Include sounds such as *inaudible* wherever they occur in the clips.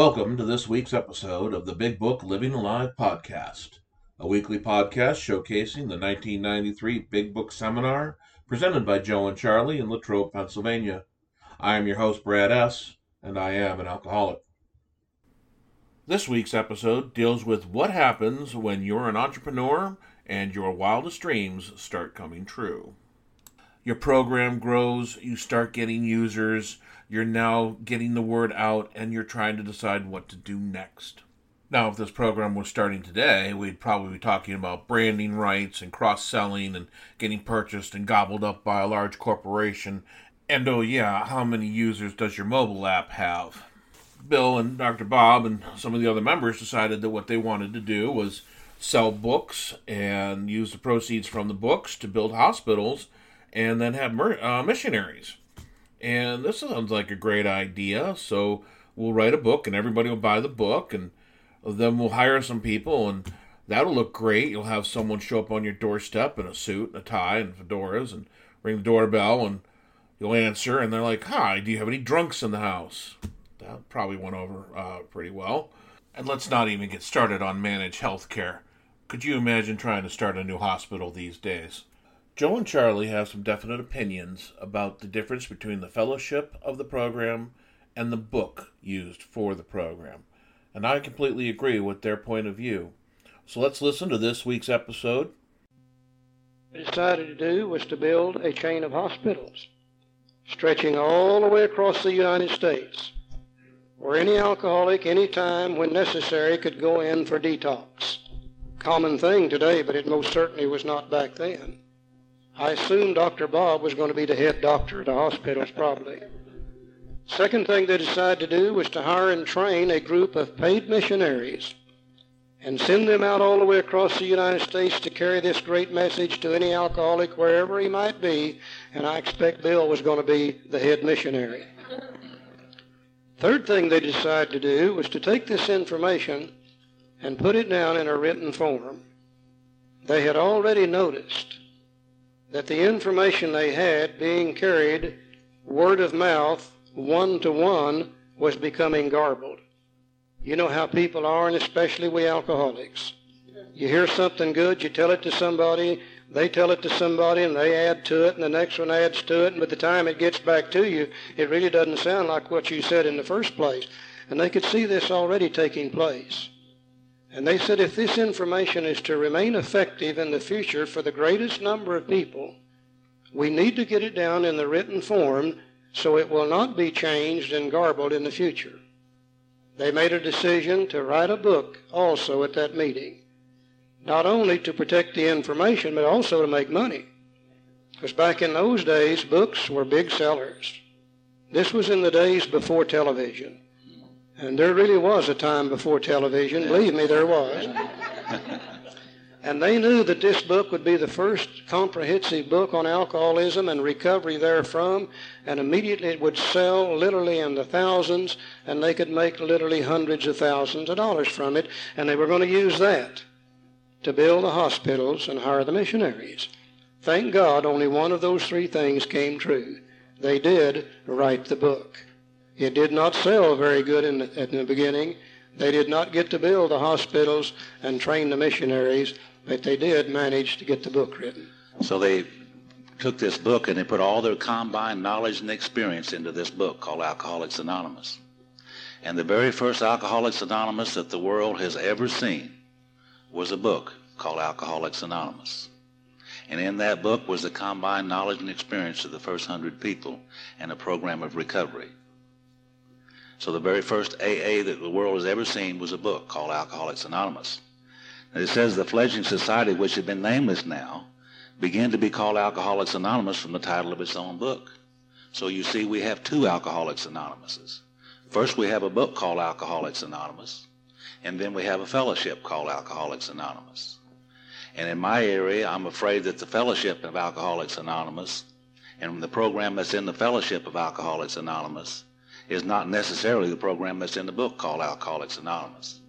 Welcome to this week's episode of the Big Book Living Alive podcast, a weekly podcast showcasing the 1993 Big Book Seminar presented by Joe and Charlie in Latrobe, Pennsylvania. I am your host, Brad S., and I am an alcoholic. This week's episode deals with what happens when you're an entrepreneur and your wildest dreams start coming true. Your program grows, you start getting users, you're now getting the word out, and you're trying to decide what to do next. Now, if this program was starting today, we'd probably be talking about branding rights and cross selling and getting purchased and gobbled up by a large corporation. And oh, yeah, how many users does your mobile app have? Bill and Dr. Bob and some of the other members decided that what they wanted to do was sell books and use the proceeds from the books to build hospitals and then have mer- uh, missionaries. And this sounds like a great idea. So we'll write a book and everybody will buy the book and then we'll hire some people and that'll look great. You'll have someone show up on your doorstep in a suit and a tie and fedoras and ring the doorbell and you'll answer and they're like, Hi, do you have any drunks in the house? That probably went over uh, pretty well. And let's not even get started on managed health care. Could you imagine trying to start a new hospital these days? Joe and Charlie have some definite opinions about the difference between the fellowship of the program and the book used for the program, and I completely agree with their point of view. So let's listen to this week's episode. What we decided to do was to build a chain of hospitals stretching all the way across the United States where any alcoholic, any time when necessary, could go in for detox. Common thing today, but it most certainly was not back then. I assumed Dr. Bob was going to be the head doctor at the hospitals, probably. Second thing they decided to do was to hire and train a group of paid missionaries and send them out all the way across the United States to carry this great message to any alcoholic wherever he might be, and I expect Bill was going to be the head missionary. Third thing they decided to do was to take this information and put it down in a written form. They had already noticed that the information they had being carried word of mouth, one to one, was becoming garbled. You know how people are, and especially we alcoholics. You hear something good, you tell it to somebody, they tell it to somebody and they add to it and the next one adds to it and by the time it gets back to you it really doesn't sound like what you said in the first place and they could see this already taking place and they said if this information is to remain effective in the future for the greatest number of people we need to get it down in the written form so it will not be changed and garbled in the future they made a decision to write a book also at that meeting not only to protect the information, but also to make money. Because back in those days, books were big sellers. This was in the days before television. And there really was a time before television. Believe me, there was. *laughs* and they knew that this book would be the first comprehensive book on alcoholism and recovery therefrom. And immediately it would sell literally in the thousands, and they could make literally hundreds of thousands of dollars from it. And they were going to use that to build the hospitals and hire the missionaries. Thank God only one of those three things came true. They did write the book. It did not sell very good in the, in the beginning. They did not get to build the hospitals and train the missionaries, but they did manage to get the book written. So they took this book and they put all their combined knowledge and experience into this book called Alcoholics Anonymous. And the very first Alcoholics Anonymous that the world has ever seen was a book called Alcoholics Anonymous. And in that book was the combined knowledge and experience of the first hundred people and a program of recovery. So the very first AA that the world has ever seen was a book called Alcoholics Anonymous. And it says the fledgling society, which had been nameless now, began to be called Alcoholics Anonymous from the title of its own book. So you see, we have two Alcoholics Anonymouses. First, we have a book called Alcoholics Anonymous, and then we have a fellowship called Alcoholics Anonymous. And in my area, I'm afraid that the fellowship of Alcoholics Anonymous and the program that's in the fellowship of Alcoholics Anonymous is not necessarily the program that's in the book called Alcoholics Anonymous.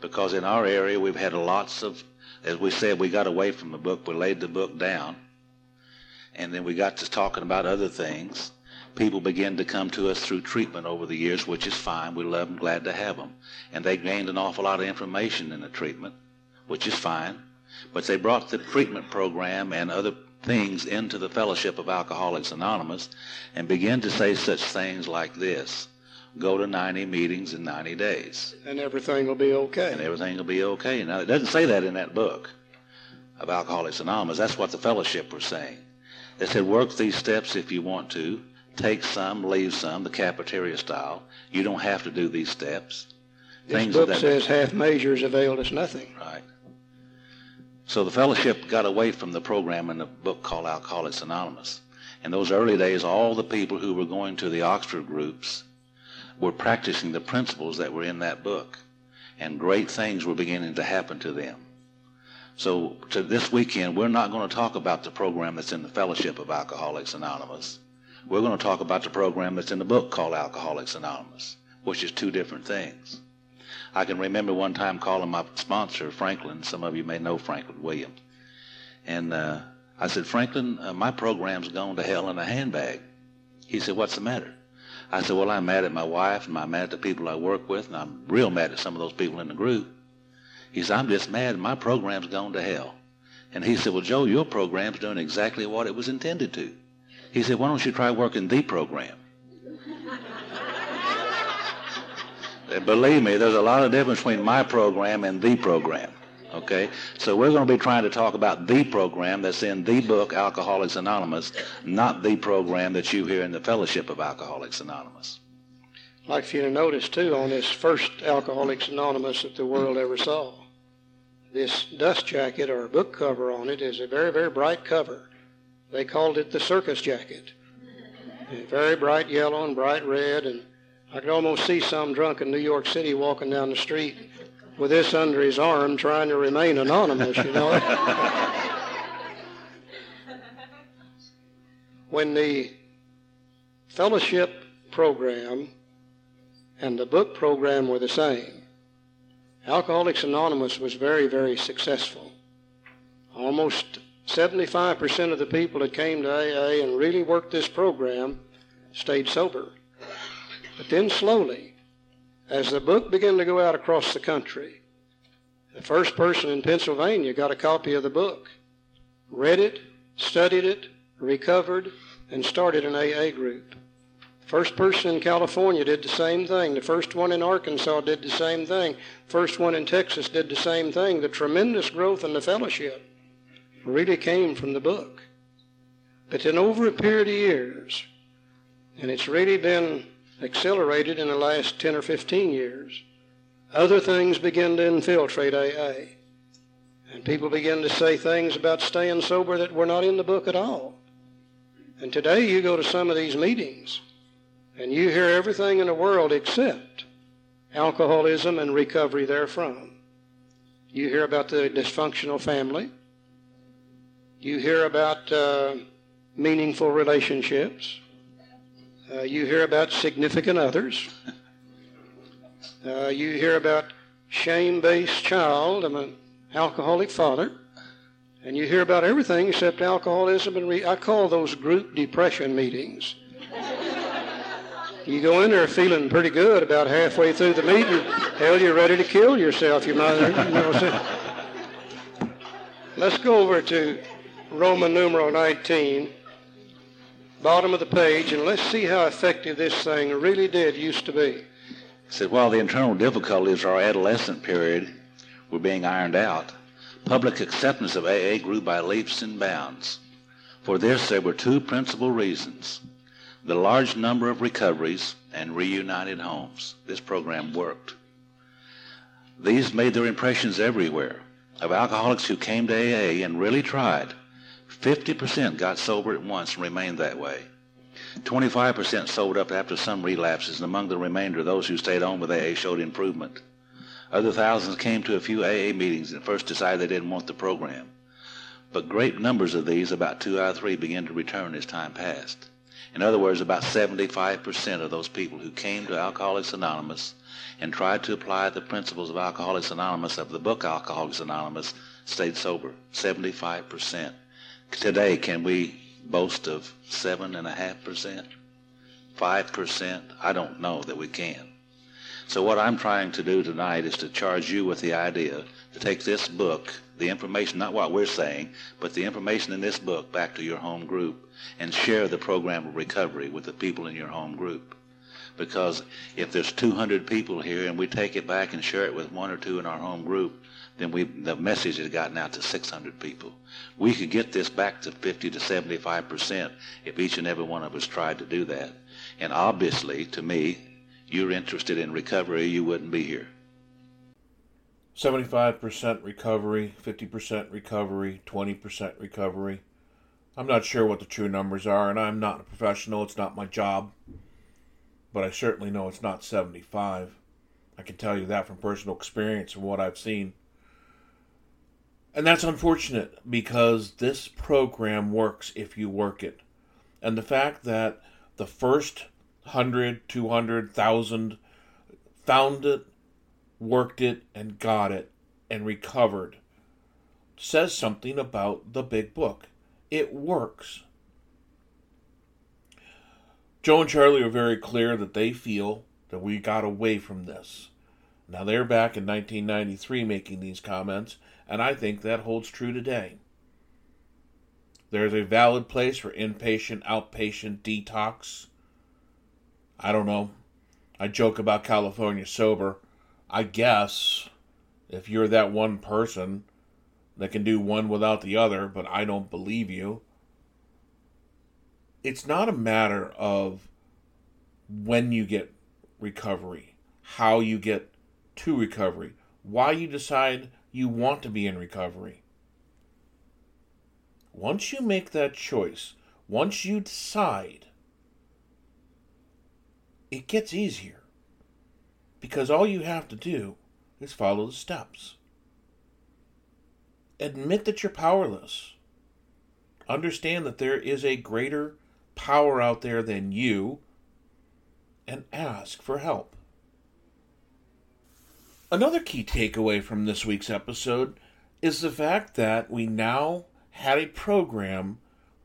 Because in our area, we've had lots of, as we said, we got away from the book, we laid the book down, and then we got to talking about other things. people begin to come to us through treatment over the years, which is fine. We love them, glad to have them. And they gained an awful lot of information in the treatment, which is fine. But they brought the treatment program and other things into the fellowship of Alcoholics Anonymous and begin to say such things like this. Go to 90 meetings in 90 days. And everything will be okay. And everything will be okay. Now, it doesn't say that in that book of Alcoholics Anonymous. That's what the fellowship was saying. They said, work these steps if you want to. Take some, leave some, the cafeteria style. You don't have to do these steps. This Things book that says half measures availed us nothing. Right. So the fellowship got away from the program in the book called Alcoholics Anonymous. In those early days, all the people who were going to the Oxford groups were practicing the principles that were in that book. And great things were beginning to happen to them. So to this weekend, we're not going to talk about the program that's in the Fellowship of Alcoholics Anonymous. We're going to talk about the program that's in the book called Alcoholics Anonymous, which is two different things. I can remember one time calling my sponsor, Franklin. Some of you may know Franklin Williams. And uh, I said, Franklin, uh, my program's gone to hell in a handbag. He said, what's the matter? I said, well, I'm mad at my wife and I'm mad at the people I work with and I'm real mad at some of those people in the group. He said, I'm just mad my program's gone to hell. And he said, well, Joe, your program's doing exactly what it was intended to. He said, why don't you try working the program? Believe me, there's a lot of difference between my program and the program. Okay? So we're going to be trying to talk about the program that's in the book, Alcoholics Anonymous, not the program that you hear in the Fellowship of Alcoholics Anonymous. I'd like for you to notice, too, on this first Alcoholics Anonymous that the world ever saw, this dust jacket or book cover on it is a very, very bright cover. They called it the circus jacket. Very bright yellow and bright red, and I could almost see some drunk in New York City walking down the street with this under his arm trying to remain anonymous, you know. *laughs* when the fellowship program and the book program were the same, Alcoholics Anonymous was very, very successful. Almost 75% of the people that came to AA and really worked this program stayed sober. But then slowly, as the book began to go out across the country, the first person in Pennsylvania got a copy of the book, read it, studied it, recovered, and started an AA group. First person in California did the same thing. The first one in Arkansas did the same thing. First one in Texas did the same thing. The tremendous growth in the fellowship really came from the book. But then over a period of years, and it's really been accelerated in the last 10 or 15 years, other things begin to infiltrate AA. And people begin to say things about staying sober that were not in the book at all. And today you go to some of these meetings and you hear everything in the world except alcoholism and recovery therefrom. You hear about the dysfunctional family. You hear about uh, meaningful relationships. Uh, you hear about significant others. Uh, you hear about shame-based child. I'm an alcoholic father. And you hear about everything except alcoholism. And re- I call those group depression meetings. You go in there feeling pretty good about halfway through the meeting. Hell, you're ready to kill yourself. You might, you know, Let's go over to Roman numeral 19, bottom of the page, and let's see how effective this thing really did used to be. He said while the internal difficulties of our adolescent period were being ironed out, public acceptance of AA grew by leaps and bounds. For this there were two principal reasons the large number of recoveries and reunited homes. This program worked. These made their impressions everywhere. Of alcoholics who came to AA and really tried, 50% got sober at once and remained that way. 25% sobered up after some relapses, and among the remainder, those who stayed on with AA showed improvement. Other thousands came to a few AA meetings and first decided they didn't want the program. But great numbers of these, about two out of three, began to return as time passed. In other words, about 75% of those people who came to Alcoholics Anonymous and tried to apply the principles of Alcoholics Anonymous, of the book Alcoholics Anonymous, stayed sober. 75%. Today, can we boast of 7.5%? 5%? I don't know that we can. So what I'm trying to do tonight is to charge you with the idea to take this book, the information, not what we're saying, but the information in this book back to your home group and share the program of recovery with the people in your home group. Because if there's 200 people here and we take it back and share it with one or two in our home group, then we the message has gotten out to 600 people. We could get this back to 50 to 75 percent if each and every one of us tried to do that. And obviously, to me, you're interested in recovery, you wouldn't be here. 75% recovery, 50% recovery, 20% recovery. I'm not sure what the true numbers are, and I'm not a professional. It's not my job. But I certainly know it's not 75. I can tell you that from personal experience and what I've seen. And that's unfortunate because this program works if you work it. And the fact that the first 100, 200, 1,000 found it, worked it, and got it, and recovered says something about the big book. It works. Joe and Charlie are very clear that they feel that we got away from this. Now they're back in 1993 making these comments, and I think that holds true today. There's a valid place for inpatient, outpatient detox. I don't know. I joke about California sober. I guess if you're that one person that can do one without the other, but I don't believe you. It's not a matter of when you get recovery, how you get to recovery, why you decide you want to be in recovery. Once you make that choice, once you decide, it gets easier. Because all you have to do is follow the steps. Admit that you're powerless. Understand that there is a greater power out there than you and ask for help. Another key takeaway from this week's episode is the fact that we now had a program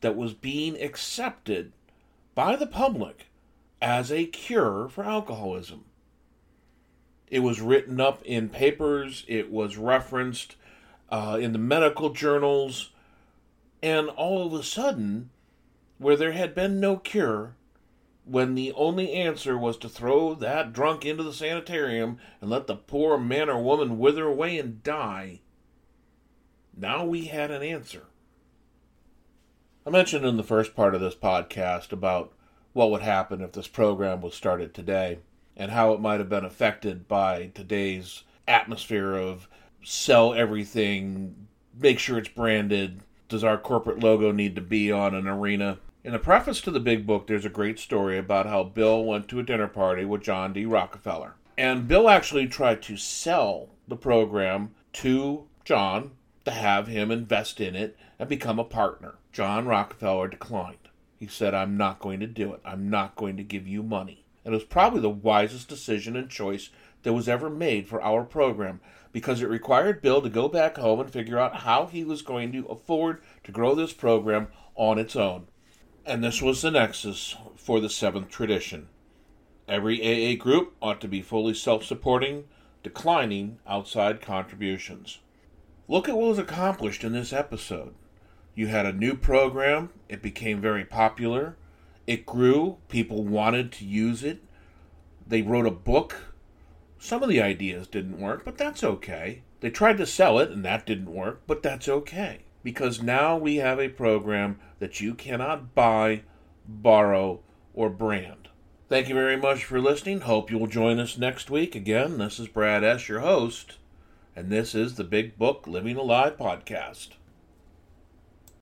that was being accepted by the public as a cure for alcoholism. It was written up in papers, it was referenced uh, in the medical journals, and all of a sudden, where there had been no cure, when the only answer was to throw that drunk into the sanitarium and let the poor man or woman wither away and die, now we had an answer. I mentioned in the first part of this podcast about what would happen if this program was started today and how it might have been affected by today's atmosphere of sell everything, make sure it's branded. Does our corporate logo need to be on an arena? In the preface to the big book, there's a great story about how Bill went to a dinner party with John D. Rockefeller. And Bill actually tried to sell the program to John to have him invest in it and become a partner. John Rockefeller declined. He said, I'm not going to do it. I'm not going to give you money. And it was probably the wisest decision and choice that was ever made for our program because it required Bill to go back home and figure out how he was going to afford to grow this program on its own. And this was the nexus for the seventh tradition. Every AA group ought to be fully self supporting, declining outside contributions. Look at what was accomplished in this episode. You had a new program, it became very popular, it grew, people wanted to use it. They wrote a book. Some of the ideas didn't work, but that's okay. They tried to sell it, and that didn't work, but that's okay because now we have a program that you cannot buy, borrow, or brand. Thank you very much for listening. Hope you will join us next week. Again, this is Brad S., your host, and this is the Big Book Living Alive podcast.